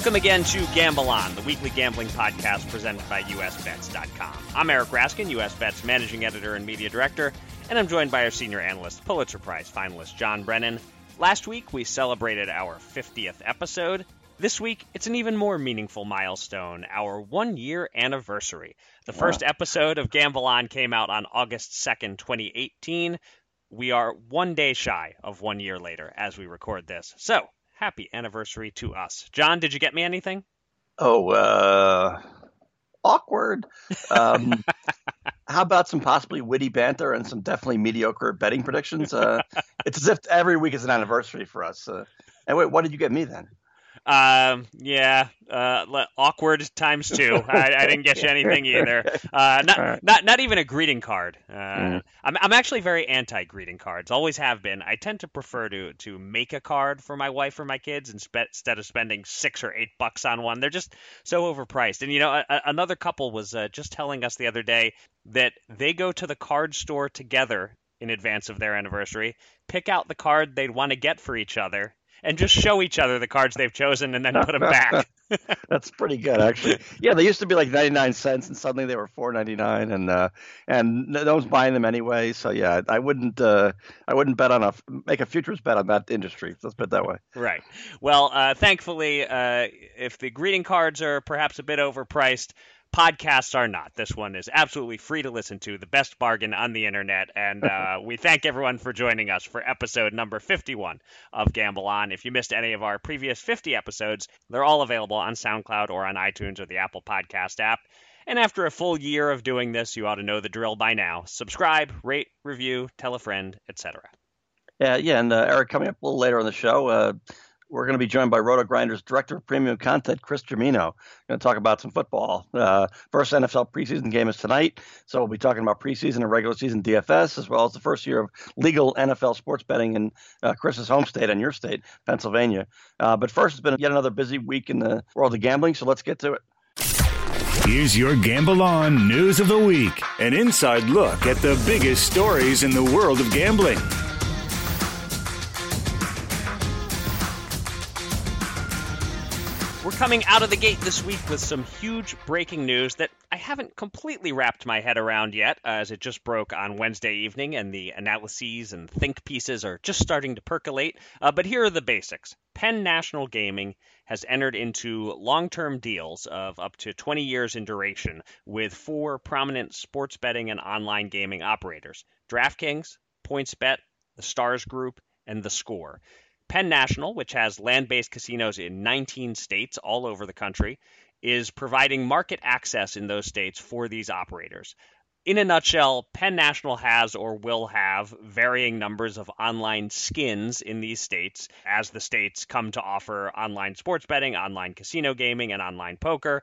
Welcome again to Gamble On, the weekly gambling podcast presented by USBets.com. I'm Eric Raskin, USBets managing editor and media director, and I'm joined by our senior analyst, Pulitzer Prize finalist John Brennan. Last week, we celebrated our 50th episode. This week, it's an even more meaningful milestone, our one year anniversary. The first episode of Gamble On came out on August 2nd, 2018. We are one day shy of one year later as we record this. So, happy anniversary to us. John, did you get me anything? Oh, uh, awkward. Um, how about some possibly witty banter and some definitely mediocre betting predictions? Uh, it's as if every week is an anniversary for us. Uh, and wait, what did you get me then? Um, yeah, uh, awkward times two. I, I, didn't get you anything either. Uh, not, right. not, not even a greeting card. Uh, mm. I'm, I'm actually very anti greeting cards. Always have been. I tend to prefer to, to make a card for my wife or my kids instead of spending six or eight bucks on one. They're just so overpriced. And you know, a, another couple was uh, just telling us the other day that they go to the card store together in advance of their anniversary, pick out the card they'd want to get for each other, and just show each other the cards they've chosen and then put them back. That's pretty good, actually. Yeah, they used to be like ninety nine cents, and suddenly they were four ninety nine, and uh, and no one's buying them anyway. So yeah, I wouldn't uh, I wouldn't bet on a make a futures bet on that industry. Let's put it that way. Right. Well, uh, thankfully, uh, if the greeting cards are perhaps a bit overpriced, Podcasts are not. This one is absolutely free to listen to, the best bargain on the internet. And uh, we thank everyone for joining us for episode number 51 of Gamble On. If you missed any of our previous 50 episodes, they're all available on SoundCloud or on iTunes or the Apple Podcast app. And after a full year of doing this, you ought to know the drill by now. Subscribe, rate, review, tell a friend, etc. Yeah, yeah, and uh, Eric, coming up a little later on the show, uh, we're going to be joined by RotoGrinders Director of Premium Content, Chris Gimino. Going to talk about some football. Uh, first NFL preseason game is tonight, so we'll be talking about preseason and regular season DFS, as well as the first year of legal NFL sports betting in uh, Chris's home state and your state, Pennsylvania. Uh, but first, it's been yet another busy week in the world of gambling, so let's get to it. Here's your Gamble On News of the Week, an inside look at the biggest stories in the world of gambling. We're coming out of the gate this week with some huge breaking news that I haven't completely wrapped my head around yet, as it just broke on Wednesday evening, and the analyses and think pieces are just starting to percolate. Uh, but here are the basics Penn National Gaming has entered into long term deals of up to 20 years in duration with four prominent sports betting and online gaming operators DraftKings, PointsBet, the Stars Group, and The Score. Penn National, which has land based casinos in 19 states all over the country, is providing market access in those states for these operators. In a nutshell, Penn National has or will have varying numbers of online skins in these states as the states come to offer online sports betting, online casino gaming, and online poker.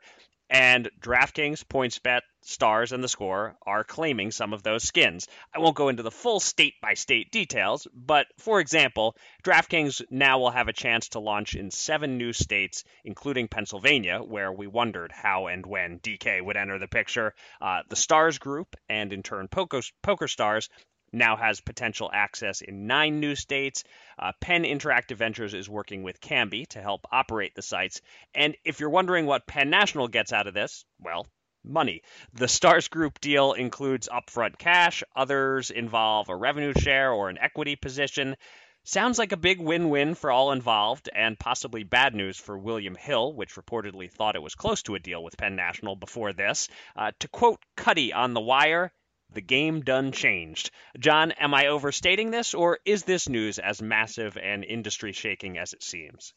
And DraftKings, PointsBet, Stars, and the Score are claiming some of those skins. I won't go into the full state by state details, but for example, DraftKings now will have a chance to launch in seven new states, including Pennsylvania, where we wondered how and when DK would enter the picture. Uh, the Stars Group, and in turn Poker, PokerStars, now has potential access in nine new states. Uh, Penn Interactive Ventures is working with Kambi to help operate the sites. And if you're wondering what Penn National gets out of this, well, money. The Stars Group deal includes upfront cash, others involve a revenue share or an equity position. Sounds like a big win win for all involved, and possibly bad news for William Hill, which reportedly thought it was close to a deal with Penn National before this. Uh, to quote Cutty on The Wire, the game done changed. John, am I overstating this, or is this news as massive and industry shaking as it seems?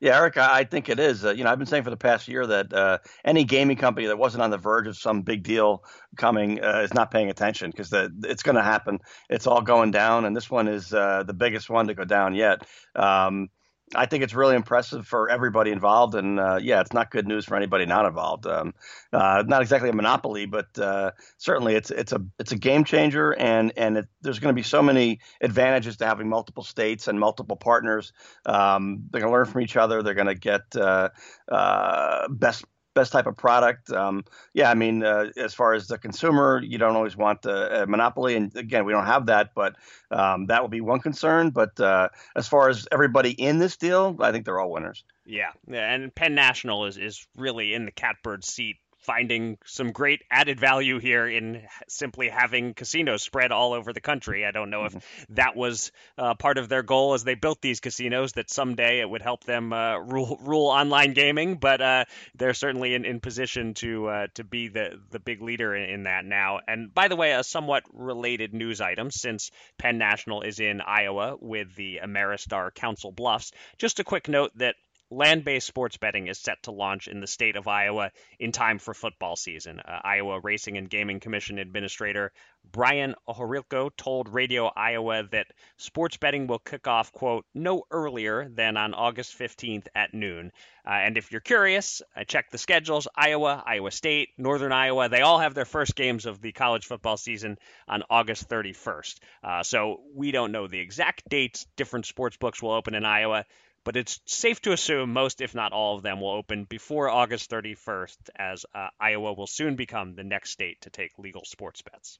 Yeah, Eric, I think it is. Uh, you know, I've been saying for the past year that uh, any gaming company that wasn't on the verge of some big deal coming uh, is not paying attention because it's going to happen. It's all going down, and this one is uh, the biggest one to go down yet. Um, I think it's really impressive for everybody involved, and uh, yeah, it's not good news for anybody not involved. Um, uh, not exactly a monopoly, but uh, certainly it's it's a it's a game changer, and and it, there's going to be so many advantages to having multiple states and multiple partners. Um, they're going to learn from each other. They're going to get uh, uh, best best type of product. Um, yeah, I mean, uh, as far as the consumer, you don't always want a, a monopoly, and again, we don't have that, but um, that would be one concern. But uh, as far as everybody in this deal, I think they're all winners. Yeah, and Penn National is is really in the catbird seat finding some great added value here in simply having casinos spread all over the country. I don't know if mm-hmm. that was uh, part of their goal as they built these casinos that someday it would help them uh, rule rule online gaming, but uh, they're certainly in, in position to uh, to be the the big leader in, in that now. And by the way, a somewhat related news item since Penn National is in Iowa with the Ameristar Council Bluffs. Just a quick note that land based sports betting is set to launch in the state of Iowa in time for football season. Uh, Iowa Racing and Gaming Commission Administrator Brian Ohorilko told Radio Iowa that sports betting will kick off, quote, no earlier than on August 15th at noon. Uh, and if you're curious, I checked the schedules. Iowa, Iowa State, Northern Iowa, they all have their first games of the college football season on August 31st. Uh, so we don't know the exact dates different sports books will open in Iowa but it's safe to assume most, if not all of them, will open before August 31st, as uh, Iowa will soon become the next state to take legal sports bets.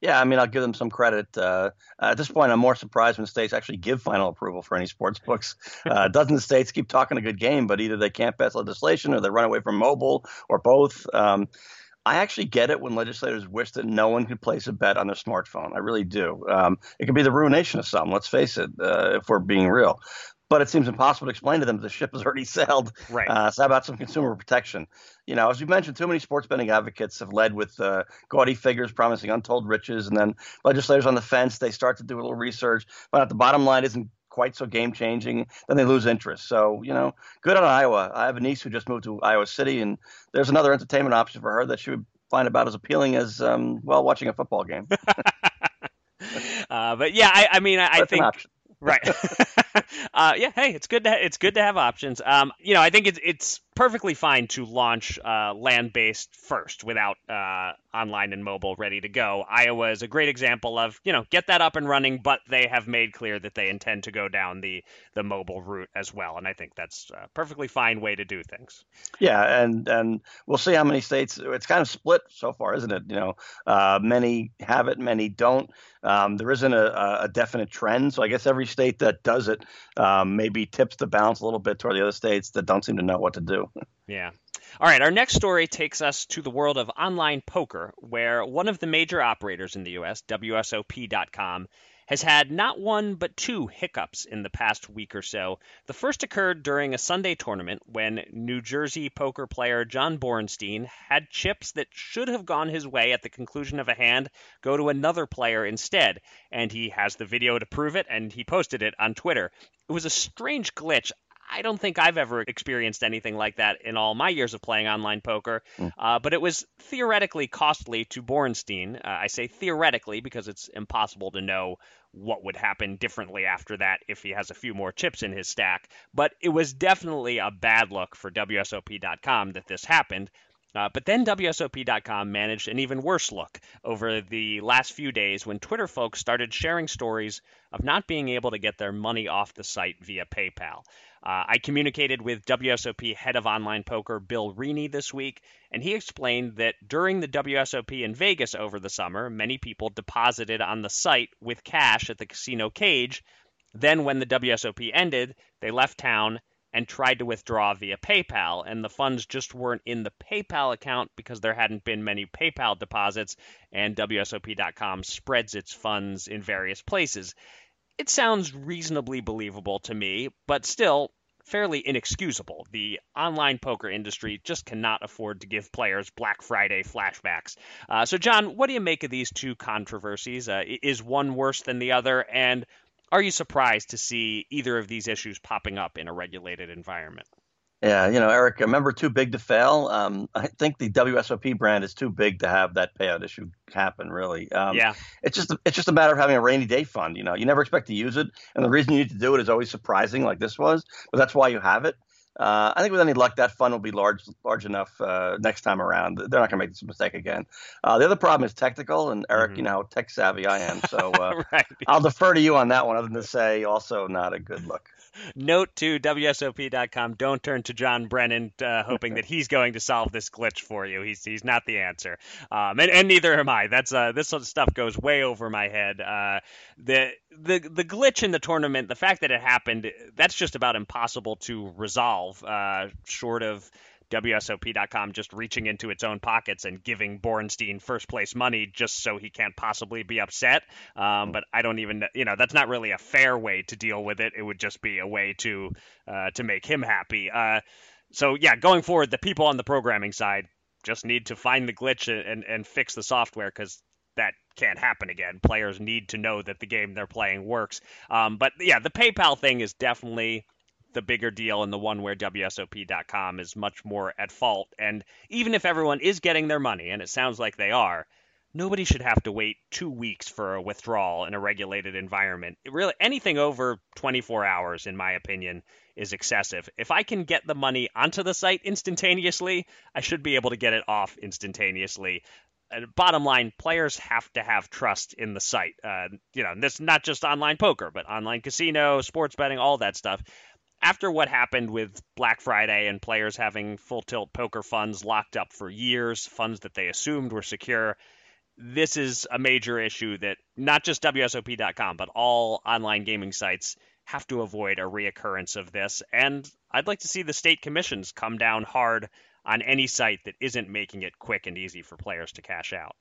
Yeah, I mean, I'll give them some credit. Uh, at this point, I'm more surprised when states actually give final approval for any sports books. Uh, dozens of states keep talking a good game, but either they can't pass legislation or they run away from mobile or both. Um, I actually get it when legislators wish that no one could place a bet on their smartphone. I really do. Um, it could be the ruination of some. Let's face it, uh, if we're being real but it seems impossible to explain to them the ship has already sailed. Right. Uh, so how about some consumer protection? You know, as you mentioned, too many sports betting advocates have led with uh, gaudy figures promising untold riches, and then legislators on the fence they start to do a little research, but at the bottom line isn't quite so game changing, then they lose interest. So, you know, good on Iowa. I have a niece who just moved to Iowa City, and there's another entertainment option for her that she would find about as appealing as, um, well, watching a football game. uh, but yeah, I, I mean, I, I think Right. uh, yeah. Hey, it's good to ha- it's good to have options. Um, you know, I think it's it's perfectly fine to launch uh, land based first without uh, online and mobile ready to go. Iowa is a great example of you know get that up and running, but they have made clear that they intend to go down the the mobile route as well, and I think that's a perfectly fine way to do things. Yeah, and and we'll see how many states. It's kind of split so far, isn't it? You know, uh, many have it, many don't. Um, there isn't a, a, definite trend, so I guess every state that does it um, maybe tips the balance a little bit toward the other states that don't seem to know what to do. Yeah. All right, our next story takes us to the world of online poker, where one of the major operators in the U.S., WSOP.com, has had not one but two hiccups in the past week or so. The first occurred during a Sunday tournament when New Jersey poker player John Borenstein had chips that should have gone his way at the conclusion of a hand go to another player instead, and he has the video to prove it and he posted it on Twitter. It was a strange glitch. I don't think I've ever experienced anything like that in all my years of playing online poker. Mm. Uh, but it was theoretically costly to Borenstein. Uh, I say theoretically because it's impossible to know what would happen differently after that if he has a few more chips in his stack. But it was definitely a bad look for WSOP.com that this happened. Uh, but then WSOP.com managed an even worse look over the last few days when Twitter folks started sharing stories of not being able to get their money off the site via PayPal. Uh, I communicated with WSOP head of online poker Bill Rini this week, and he explained that during the WSOP in Vegas over the summer, many people deposited on the site with cash at the casino cage. Then, when the WSOP ended, they left town and tried to withdraw via PayPal, and the funds just weren't in the PayPal account because there hadn't been many PayPal deposits, and WSOP.com spreads its funds in various places. It sounds reasonably believable to me, but still, fairly inexcusable. The online poker industry just cannot afford to give players Black Friday flashbacks. Uh, so, John, what do you make of these two controversies? Uh, is one worse than the other? And are you surprised to see either of these issues popping up in a regulated environment? Yeah, you know, Eric, remember too big to fail. Um, I think the WSOP brand is too big to have that payout issue happen. Really, um, yeah. It's just it's just a matter of having a rainy day fund. You know, you never expect to use it, and the reason you need to do it is always surprising, like this was. But that's why you have it. Uh, I think with any luck, that fund will be large, large enough uh, next time around. They're not going to make this mistake again. Uh, the other problem is technical, and Eric, mm-hmm. you know how tech savvy I am, so uh, right. I'll defer to you on that one. Other than to say, also not a good look. Note to WSOP.com: Don't turn to John Brennan, uh, hoping that he's going to solve this glitch for you. He's he's not the answer, um, and, and neither am I. That's uh, this sort of stuff goes way over my head. Uh, the the the glitch in the tournament, the fact that it happened, that's just about impossible to resolve, uh, short of WSOP.com just reaching into its own pockets and giving Borenstein first place money just so he can't possibly be upset. Um, but I don't even, you know, that's not really a fair way to deal with it. It would just be a way to uh, to make him happy. Uh, so yeah, going forward, the people on the programming side just need to find the glitch and and fix the software because that can't happen again. Players need to know that the game they're playing works. Um, but yeah, the PayPal thing is definitely the bigger deal and the one where WSOP.com is much more at fault. And even if everyone is getting their money, and it sounds like they are, nobody should have to wait two weeks for a withdrawal in a regulated environment. It really, anything over 24 hours, in my opinion, is excessive. If I can get the money onto the site instantaneously, I should be able to get it off instantaneously. And bottom line, players have to have trust in the site. Uh, you know, this not just online poker, but online casino, sports betting, all that stuff after what happened with Black Friday and players having full tilt poker funds locked up for years, funds that they assumed were secure, this is a major issue that not just WSOP.com, but all online gaming sites have to avoid a reoccurrence of this. And I'd like to see the state commissions come down hard on any site that isn't making it quick and easy for players to cash out.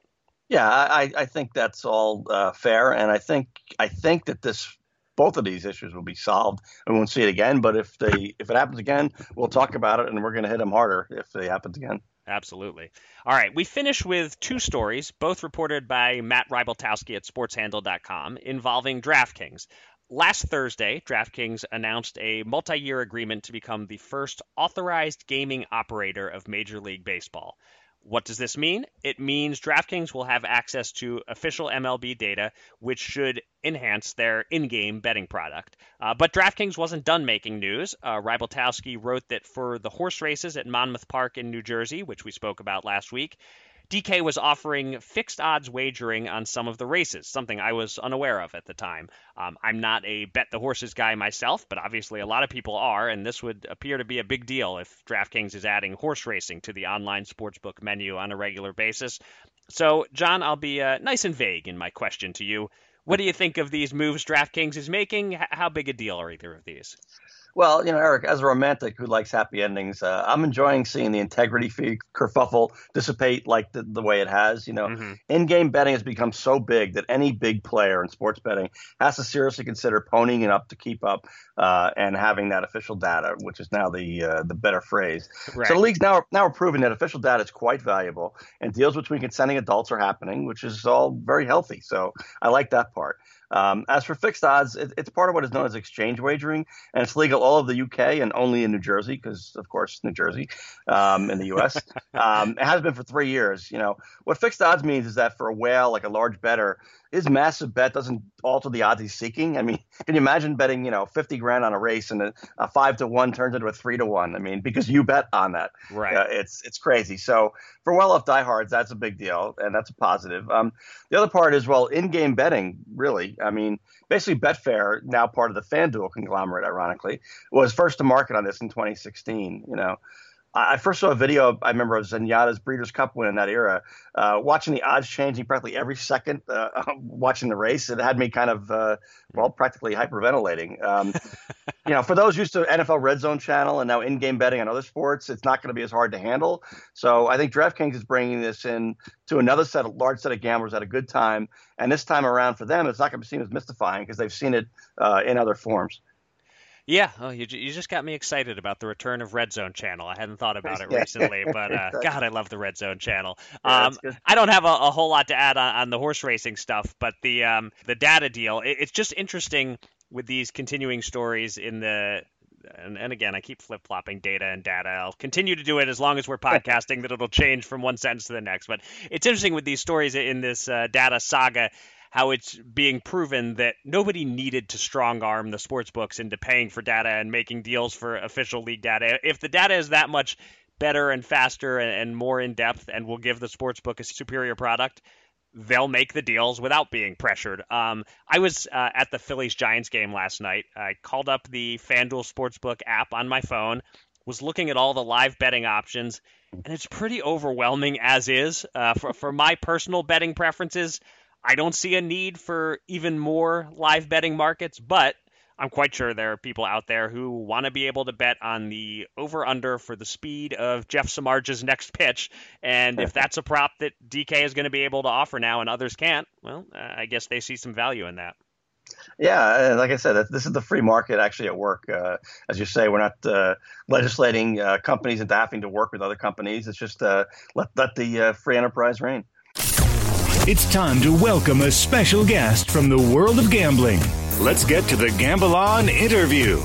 Yeah, I, I think that's all uh, fair, and I think I think that this both of these issues will be solved. We won't see it again, but if they if it happens again, we'll talk about it, and we're going to hit them harder if it happens again. Absolutely. All right, we finish with two stories, both reported by Matt Rybaltowski at SportsHandle.com, involving DraftKings. Last Thursday, DraftKings announced a multi year agreement to become the first authorized gaming operator of Major League Baseball. What does this mean? It means DraftKings will have access to official MLB data, which should enhance their in game betting product. Uh, but DraftKings wasn't done making news. Uh, Rybaltowski wrote that for the horse races at Monmouth Park in New Jersey, which we spoke about last week, DK was offering fixed odds wagering on some of the races, something I was unaware of at the time. Um, I'm not a bet the horses guy myself, but obviously a lot of people are, and this would appear to be a big deal if DraftKings is adding horse racing to the online sportsbook menu on a regular basis. So, John, I'll be uh, nice and vague in my question to you. What do you think of these moves DraftKings is making? How big a deal are either of these? Well, you know, Eric, as a romantic who likes happy endings, uh, I'm enjoying seeing the integrity fee kerfuffle dissipate like the, the way it has. You know, mm-hmm. in-game betting has become so big that any big player in sports betting has to seriously consider ponying it up to keep up uh, and having that official data, which is now the uh, the better phrase. Right. So the leagues now now are proving that official data is quite valuable, and deals between consenting adults are happening, which is all very healthy. So I like that part. Um, as for fixed odds, it, it's part of what is known as exchange wagering, and it's legal all of the UK and only in New Jersey, because of course New Jersey um, in the US. um, it has been for three years. You know what fixed odds means is that for a whale, like a large better, his massive bet doesn't alter the odds he's seeking. I mean, can you imagine betting, you know, 50 grand on a race and a, a five to one turns into a three to one? I mean, because you bet on that. Right. Uh, it's, it's crazy. So for well off diehards, that's a big deal and that's a positive. Um, the other part is, well, in game betting, really. I mean, basically Betfair, now part of the FanDuel conglomerate, ironically, was first to market on this in 2016, you know. I first saw a video. I remember of Zenyatta's Breeders' Cup win in that era. Uh, watching the odds changing practically every second, uh, watching the race, it had me kind of uh, well, practically hyperventilating. Um, you know, for those used to NFL Red Zone channel and now in-game betting on other sports, it's not going to be as hard to handle. So I think DraftKings is bringing this in to another set of large set of gamblers at a good time, and this time around for them, it's not going to be seen as mystifying because they've seen it uh, in other forms. Yeah, oh, you, you just got me excited about the return of Red Zone Channel. I hadn't thought about it recently, but uh, God, I love the Red Zone Channel. Um, I don't have a, a, whole lot to add on, on, the horse racing stuff, but the um, the data deal, it, it's just interesting with these continuing stories in the and, and, again, I keep flip flopping data and data. I'll continue to do it as long as we're podcasting, that it'll change from one sentence to the next. But it's interesting with these stories in this uh, data saga how it's being proven that nobody needed to strong arm the sports books into paying for data and making deals for official league data. If the data is that much better and faster and, more in depth and will give the sports book a superior product, they'll make the deals without being pressured. Um, I was uh, at the Phillies Giants game last night. I called up the FanDuel Sportsbook app on my phone, was looking at all the live betting options, and it's pretty overwhelming as is. Uh, for, for my personal betting preferences, I don't see a need for even more live betting markets, but I'm quite sure there are people out there who want to be able to bet on the over under for the speed of Jeff Samardzija's next pitch. And if that's a prop that DK is going to be able to offer now and others can't, well, I guess they see some value in that. Yeah, like I said, this is the free market actually at work. Uh, as you say, we're not uh, legislating uh, companies into having to work with other companies. It's just uh, let let the uh, free enterprise reign. It's time to welcome a special guest from the world of gambling. Let's get to the Gamble On interview.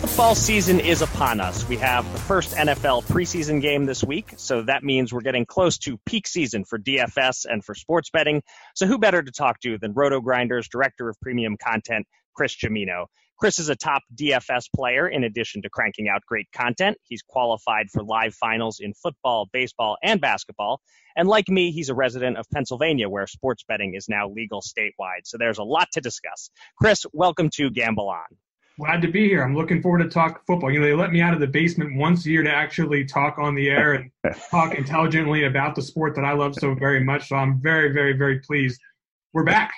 Football season is upon us. We have the first NFL preseason game this week, so that means we're getting close to peak season for DFS and for sports betting. So, who better to talk to than RotoGrinders Director of Premium Content, Chris Gimino? Chris is a top DFS player in addition to cranking out great content. He's qualified for live finals in football, baseball, and basketball. And like me, he's a resident of Pennsylvania where sports betting is now legal statewide. So there's a lot to discuss. Chris, welcome to Gamble On. Glad to be here. I'm looking forward to talk football. You know, they let me out of the basement once a year to actually talk on the air and talk intelligently about the sport that I love so very much. So I'm very, very, very pleased. We're back.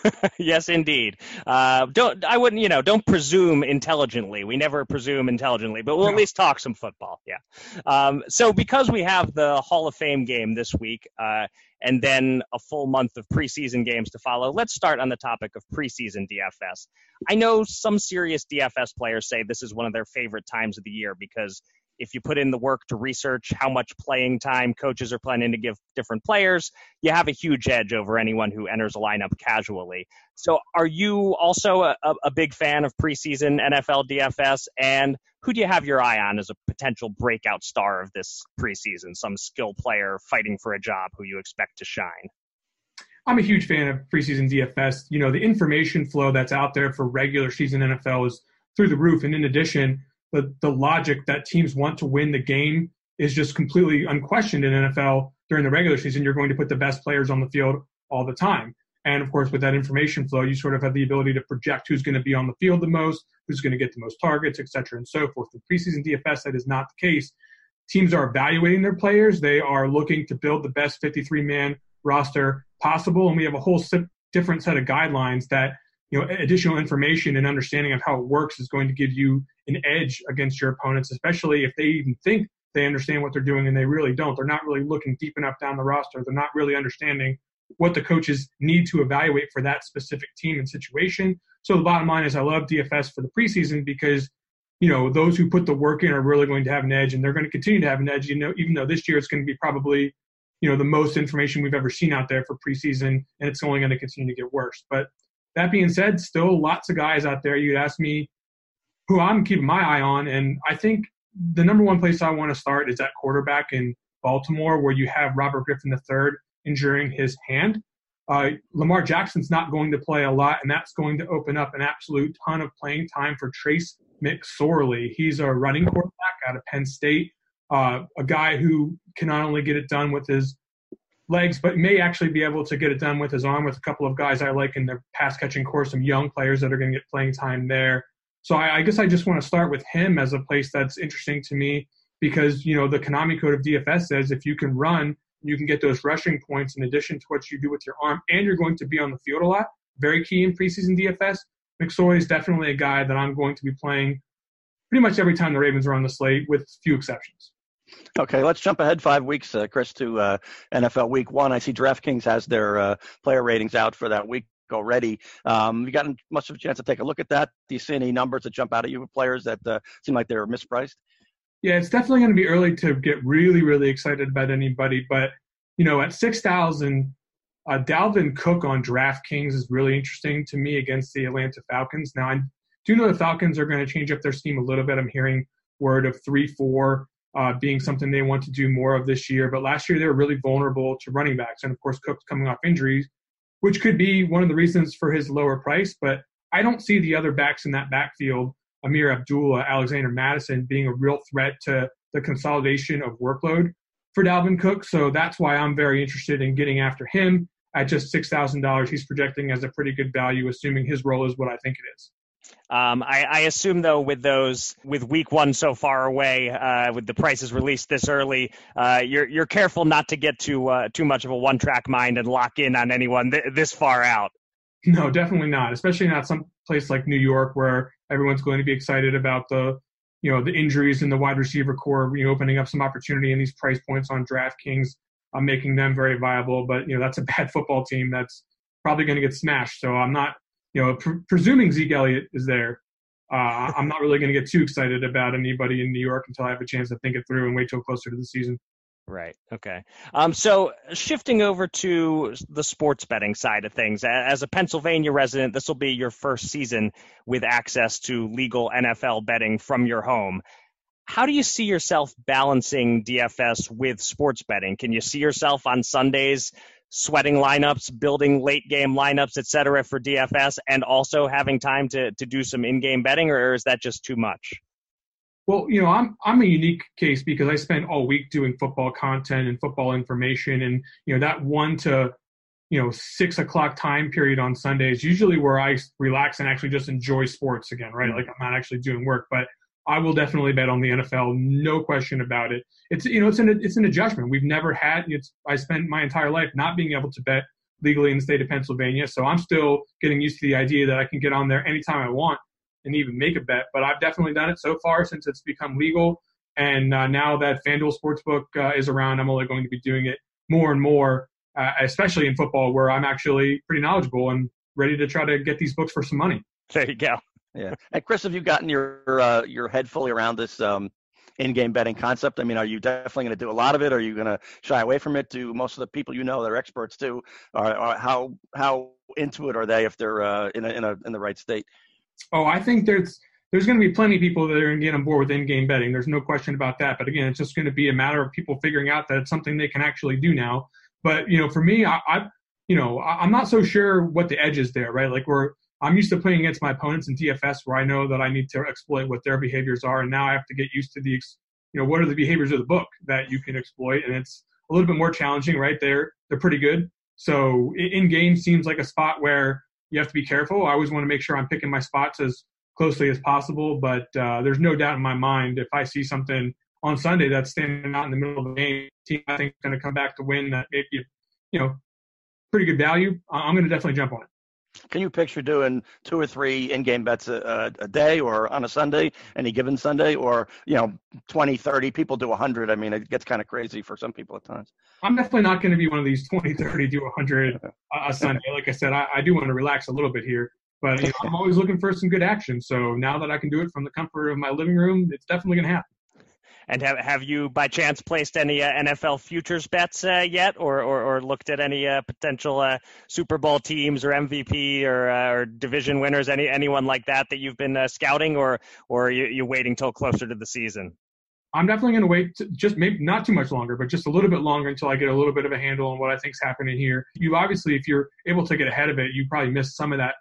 yes, indeed. Uh, don't I wouldn't you know don't presume intelligently. We never presume intelligently, but we'll no. at least talk some football. Yeah. Um, so because we have the Hall of Fame game this week, uh, and then a full month of preseason games to follow, let's start on the topic of preseason DFS. I know some serious DFS players say this is one of their favorite times of the year because if you put in the work to research how much playing time coaches are planning to give different players, you have a huge edge over anyone who enters a lineup casually. So, are you also a, a big fan of preseason NFL DFS? And who do you have your eye on as a potential breakout star of this preseason? Some skill player fighting for a job who you expect to shine? I'm a huge fan of preseason DFS. You know, the information flow that's out there for regular season NFL is through the roof. And in addition, the, the logic that teams want to win the game is just completely unquestioned in NFL during the regular season. You're going to put the best players on the field all the time. And of course, with that information flow, you sort of have the ability to project who's going to be on the field the most, who's going to get the most targets, et cetera, and so forth. The preseason DFS, that is not the case. Teams are evaluating their players. They are looking to build the best 53 man roster possible. And we have a whole different set of guidelines that you know additional information and understanding of how it works is going to give you an edge against your opponents especially if they even think they understand what they're doing and they really don't. They're not really looking deep enough down the roster. They're not really understanding what the coaches need to evaluate for that specific team and situation. So the bottom line is i love dfs for the preseason because you know those who put the work in are really going to have an edge and they're going to continue to have an edge you know even though this year it's going to be probably you know the most information we've ever seen out there for preseason and it's only going to continue to get worse. But that being said, still lots of guys out there. You'd ask me who I'm keeping my eye on, and I think the number one place I want to start is at quarterback in Baltimore, where you have Robert Griffin III injuring his hand. Uh, Lamar Jackson's not going to play a lot, and that's going to open up an absolute ton of playing time for Trace McSorley. He's a running quarterback out of Penn State, uh, a guy who can not only get it done with his legs, but may actually be able to get it done with his arm with a couple of guys I like in the pass catching course, some young players that are going to get playing time there. So I, I, guess I just want to start with him as a place that's interesting to me because, you know, the Konami code of DFS says if you can run You can get those rushing points in addition to what you do with your arm, and you're going to be on the field a lot. Very key in preseason DFS. McSorley is definitely a guy that I'm going to be playing pretty much every time the Ravens are on the slate, with few exceptions. Okay, let's jump ahead five weeks, uh, Chris, to uh, NFL Week One. I see DraftKings has their uh, player ratings out for that week already. Um, you gotten much of a chance to take a look at that? Do you see any numbers that jump out at you with players that uh, seem like they're mispriced? Yeah, it's definitely going to be early to get really, really excited about anybody. But you know, at six thousand, uh, Dalvin Cook on DraftKings is really interesting to me against the Atlanta Falcons. Now, I do know the Falcons are going to change up their scheme a little bit. I'm hearing word of three four uh, being something they want to do more of this year. But last year they were really vulnerable to running backs, and of course Cook's coming off injuries, which could be one of the reasons for his lower price. But I don't see the other backs in that backfield Ameer Abdullah, Alexander Mattison, being a real threat to the consolidation of workload for Dalvin Cook. So that's why I'm very interested in getting after him at just $6,000. He's projecting as a pretty good value, assuming his role is what I think it is. Um, I, I, assume though, with those, with week one so far away, uh, with the prices released this early, uh, you're you're careful not to get too uh, too much of a one track mind and lock in on anyone th- this far out. No, definitely not. Especially not some place like New York where everyone's going to be excited about the you know the injuries in the wide receiver core, you know, opening up some opportunity in these price points on DraftKings, uh, making them very viable. But you know that's a bad football team that's probably going to get smashed. So I'm not, you know, pr- presuming Zeke Elliott is there. Uh, I'm not really going to get too excited about anybody in New York until I have a chance to think it through and wait till closer to the season. Right. Okay. Um, so shifting over to the sports betting side of things, as a Pennsylvania resident, this will be your first season with access to legal NFL betting from your home. How do you see yourself balancing DFS with sports betting? Can you see yourself on Sundays sweating lineups, building late game lineups, et cetera, for DFS, and also having time to to do some in game betting, or is that just too much? Well, you know, I'm I'm a unique case because I spent all week doing football content and football information, and you know that one to you know six o'clock time period on Sundays usually where I relax and actually just enjoy sports again, right? Mm-hmm. Like I'm not actually doing work, but I will definitely bet on the NFL, no question about it. It's you know it's an it's an adjustment. We've never had. It's I spent my entire life not being able to bet legally in the state of Pennsylvania, so I'm still getting used to the idea that I can get on there anytime I want and even make a bet. But I've definitely done it so far since it's become legal. And uh, now that FanDuel Sportsbook uh, is around, I'm only going to be doing it more and more, uh, especially in football, where I'm actually pretty knowledgeable and ready to try to get these books for some money. There you go. Yeah. And Chris, have you gotten your uh, your head fully around this um, in-game betting concept? I mean, are you definitely going to do a lot of it? Are you going to shy away from it? Do most of the people you know that are experts too? Or, how how into it are they if they're uh, in a, in a in the right state? Oh, I think there's there's going to be plenty of people that are going to get on board with in-game betting. There's no question about that. But again, it's just going to be a matter of people figuring out that it's something they can actually do now. But you know, for me, I, I you know, I'm not so sure what the edge is there, right? Like we're I'm used to playing against my opponents in DFS where I know that I need to exploit what their behaviors are, and now I have to get used to the, you know, what are the behaviors of the book that you can exploit, and it's a little bit more challenging, right? They're they're pretty good. So in game seems like a spot where you have to be careful. I always want to make sure I'm picking my spots as closely as possible. But uh, there's no doubt in my mind if I see something on Sunday that's standing out in the middle of the game, team I think is going to come back to win that maybe you know pretty good value. I'm going to definitely jump on it. Can you picture doing two or three in-game bets a, a, day or on a Sunday, any given Sunday, or you know, 20, 30 people do 100? I mean, it gets kind of crazy for some people at times. I'm definitely not going to be one of these 20, 30 do 100 a Sunday. Like I said, I, I do want to relax a little bit here, but you know, I'm always looking for some good action. So now that I can do it from the comfort of my living room, it's definitely going to happen. And have have you by chance placed any uh, NFL futures bets uh, yet, or, or, or looked at any uh, potential uh, Super Bowl teams or MVP or uh, or division winners? Any anyone like that that you've been scouting, or or you, you waiting till closer to the season? I'm definitely going to wait just maybe not too much longer, but just a little bit longer until I get a little bit of a handle on what I think's happening here. You obviously, if you're able to get ahead of it, you probably missed some of that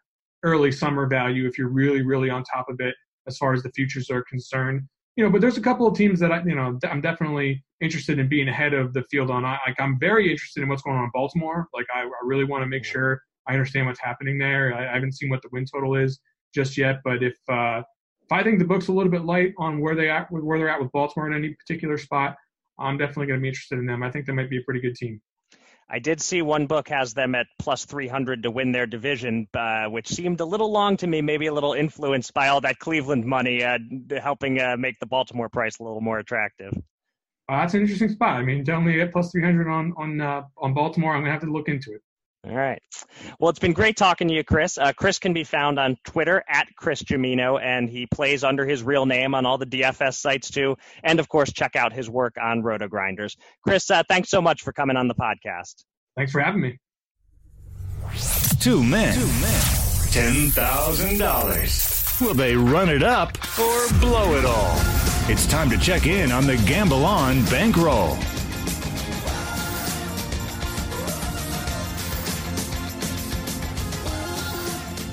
early summer value if you're really, really on top of it as far as the futures are concerned you know, but there's a couple of teams that I, you know, I'm definitely interested in being ahead of the field on. Like, I'm very interested in what's going on in Baltimore. Like, I, I really want to make sure I understand what's happening there. I, I, haven't seen what the win total is just yet, but if uh, if I think the book's a little bit light on where they at, where they're at with Baltimore in any particular spot, I'm definitely going to be interested in them. I think they might be a pretty good team. I did see one book has them at plus 300 to win their division, uh, which seemed a little long to me, maybe a little influenced by all that Cleveland money uh, helping uh, make the Baltimore price a little more attractive. Uh, that's an interesting spot. I mean, definitely at plus 300 on on uh, on Baltimore. I'm going to have to look into it. All right. Well, it's been great talking to you, Chris. Uh, Chris can be found on Twitter at Chris Gimino, and he plays under his real name on all the DFS sites too. And of course, check out his work on RotoGrinders. Chris, uh, thanks so much for coming on the podcast. Thanks for having me. Two men. Two men. Ten thousand dollars. Will they run it up or blow it all? It's time to check in on the Gamble On bankroll.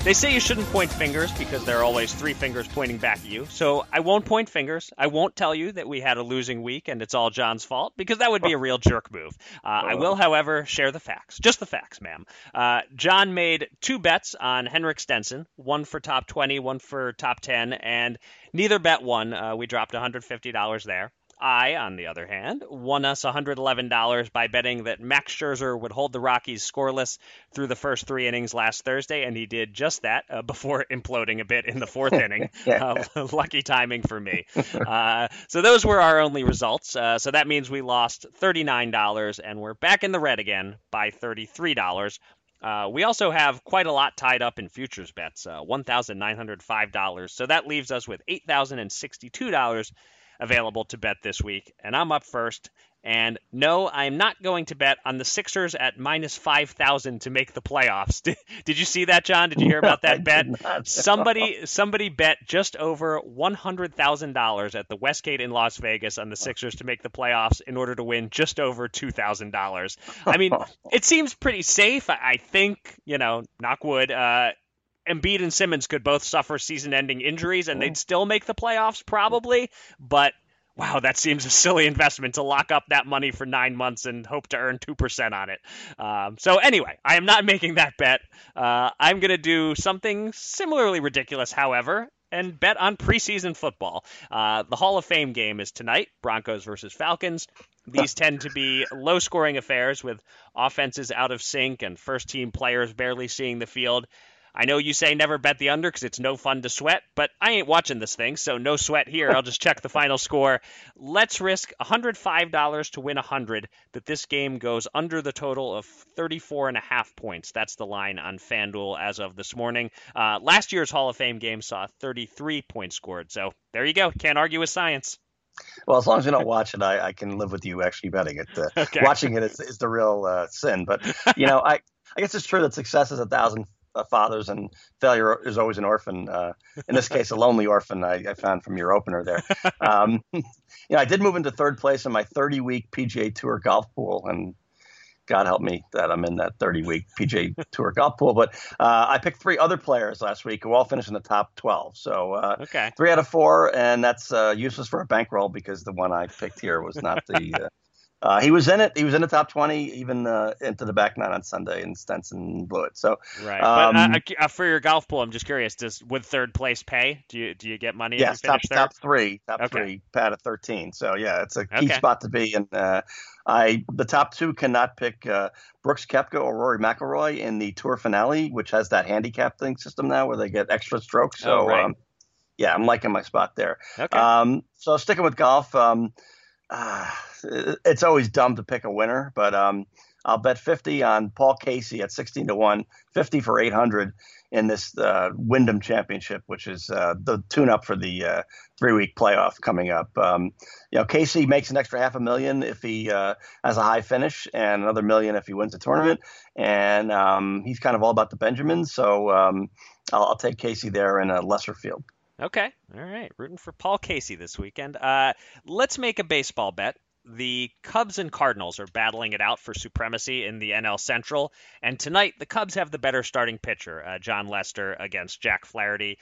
They say you shouldn't point fingers because there are always three fingers pointing back at you. So I won't point fingers. I won't tell you that we had a losing week and it's all John's fault because that would be a real jerk move. Uh, I will, however, share the facts. Just the facts, ma'am. Uh, John made two bets on Henrik Stenson, one for top 20, one for top 10, and neither bet won. Uh, we dropped $150 there. I, on the other hand, won us $111 by betting that Max Scherzer would hold the Rockies scoreless through the first three innings last Thursday, and he did just that uh, before imploding a bit in the fourth inning. Uh, lucky timing for me. Uh, so those were our only results. Uh, so that means we lost $39, and we're back in the red again by $33. Uh, we also have quite a lot tied up in futures bets, uh, $1,905. So that leaves us with $8,062 available to bet this week. And I'm up first. And no, I'm not going to bet on the Sixers at minus 5,000 to make the playoffs. Did, did you see that, John? Did you hear about that bet? Somebody somebody bet just over $100,000 at the Westgate in Las Vegas on the Sixers to make the playoffs in order to win just over $2,000. I mean, it seems pretty safe. I, I think, you know, knock wood, uh, Embiid and Simmons could both suffer season-ending injuries, and they'd still make the playoffs probably. But wow, that seems a silly investment to lock up that money for nine months and hope to earn 2% on it. Um, so, anyway, I am not making that bet. Uh, I'm going to do something similarly ridiculous, however, and bet on preseason football. Uh, the Hall of Fame game is tonight Broncos versus Falcons. These tend to be low scoring affairs with offenses out of sync and first team players barely seeing the field. I know you say never bet the under because it's no fun to sweat, but I ain't watching this thing, so no sweat here. I'll just check the final score. Let's risk $105 to win 100 that this game goes under the total of 34 and a half points. That's the line on FanDuel as of this morning. Uh, last year's Hall of Fame game saw 33 points scored, so there you go. Can't argue with science. Well, as long as you don't watch it, I, I can live with you actually betting it. Uh, okay. Watching it is, is the real uh, sin. But you know, I I guess it's true that success is a thousand fathers, and failure is always an orphan. Uh, in this case, a lonely orphan. I, I, found from your opener there. Um, you know, I did move into third place in my 30 week PGA Tour golf pool, and God help me that I'm in that 30 week PGA Tour golf pool. But uh, I picked three other players last week who all finished in the top 12. So uh, okay. three out of four, and that's uh, useless for a bankroll because the one I picked here was not the uh, he was in it. He was in the top twenty, even uh, into the back nine on Sunday, and Stenson blew it. So right. Um, but uh, for your golf pool, I'm just curious: does would third place pay? Do you do you get money? Yes, top third? top three, top okay. three, pat at thirteen. So yeah, it's a key okay. spot to be. And uh, I the top two cannot pick uh, Brooks Koepka or Rory McIlroy in the Tour finale, which has that handicap thing system now where they get extra strokes. So oh, right. um, yeah, I'm liking my spot there. Okay. Um, so sticking with golf. Um, uh, it's always dumb to pick a winner, but um, I'll bet 50 on Paul Casey at 16 to 1, 50 for 800 in this uh, Wyndham Championship, which is uh, the tune up for the uh, three week playoff coming up. Um, you know, Casey makes an extra half a million if he uh, has a high finish and another million if he wins the tournament. And um, he's kind of all about the Benjamins. So um, I'll, I'll take Casey there in a lesser field. Okay. All right. Rooting for Paul Casey this weekend. Uh, let's make a baseball bet. The Cubs and Cardinals are battling it out for supremacy in the NL Central. And tonight, the Cubs have the better starting pitcher, uh, Jon Lester, against Jack Flaherty.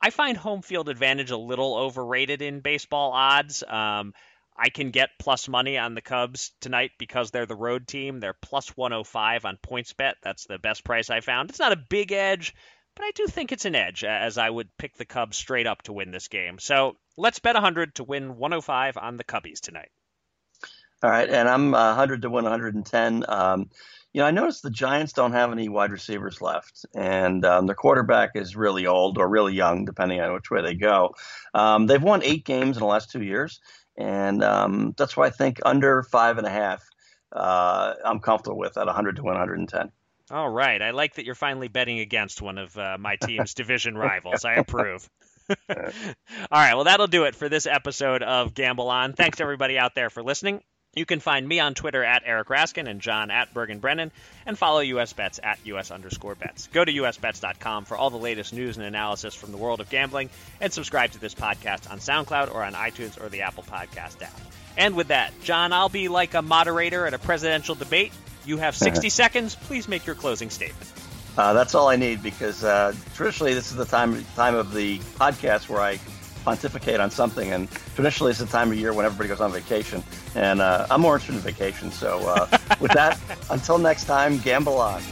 I find home field advantage a little overrated in baseball odds. Um, I can get plus money on the Cubs tonight because they're the road team. They're plus 105 on PointsBet. That's the best price I found. It's not a big edge, but I do think it's an edge, as I would pick the Cubs straight up to win this game. So let's bet 100 to win 105 on the Cubbies tonight. All right, and I'm uh, 100 to 110. Um, you know, I noticed the Giants don't have any wide receivers left, and um, their quarterback is really old or really young, depending on which way they go. Um, they've won eight games in the last two years, and um, that's why I think under five and a half, uh, I'm comfortable with at 100 to 110. All right, I like that you're finally betting against one of uh, my team's division rivals. I approve. All right, well, that'll do it for this episode of Gamble On. Thanks everybody out there for listening. You can find me on Twitter at Eric Raskin and John at Bergen Brennan, and follow US Bets at US underscore bets. Go to usbets.com for all the latest news and analysis from the world of gambling, and subscribe to this podcast on SoundCloud or on iTunes or the Apple Podcast app. And with that, John, I'll be like a moderator at a presidential debate. You have 60 seconds. Please make your closing statement. Uh, that's all I need because uh, traditionally this is the time time of the podcast where I pontificate on something, and traditionally it's the time of year when everybody goes on vacation, and uh, I'm more interested in vacation. So uh, with that, until next time, gamble on.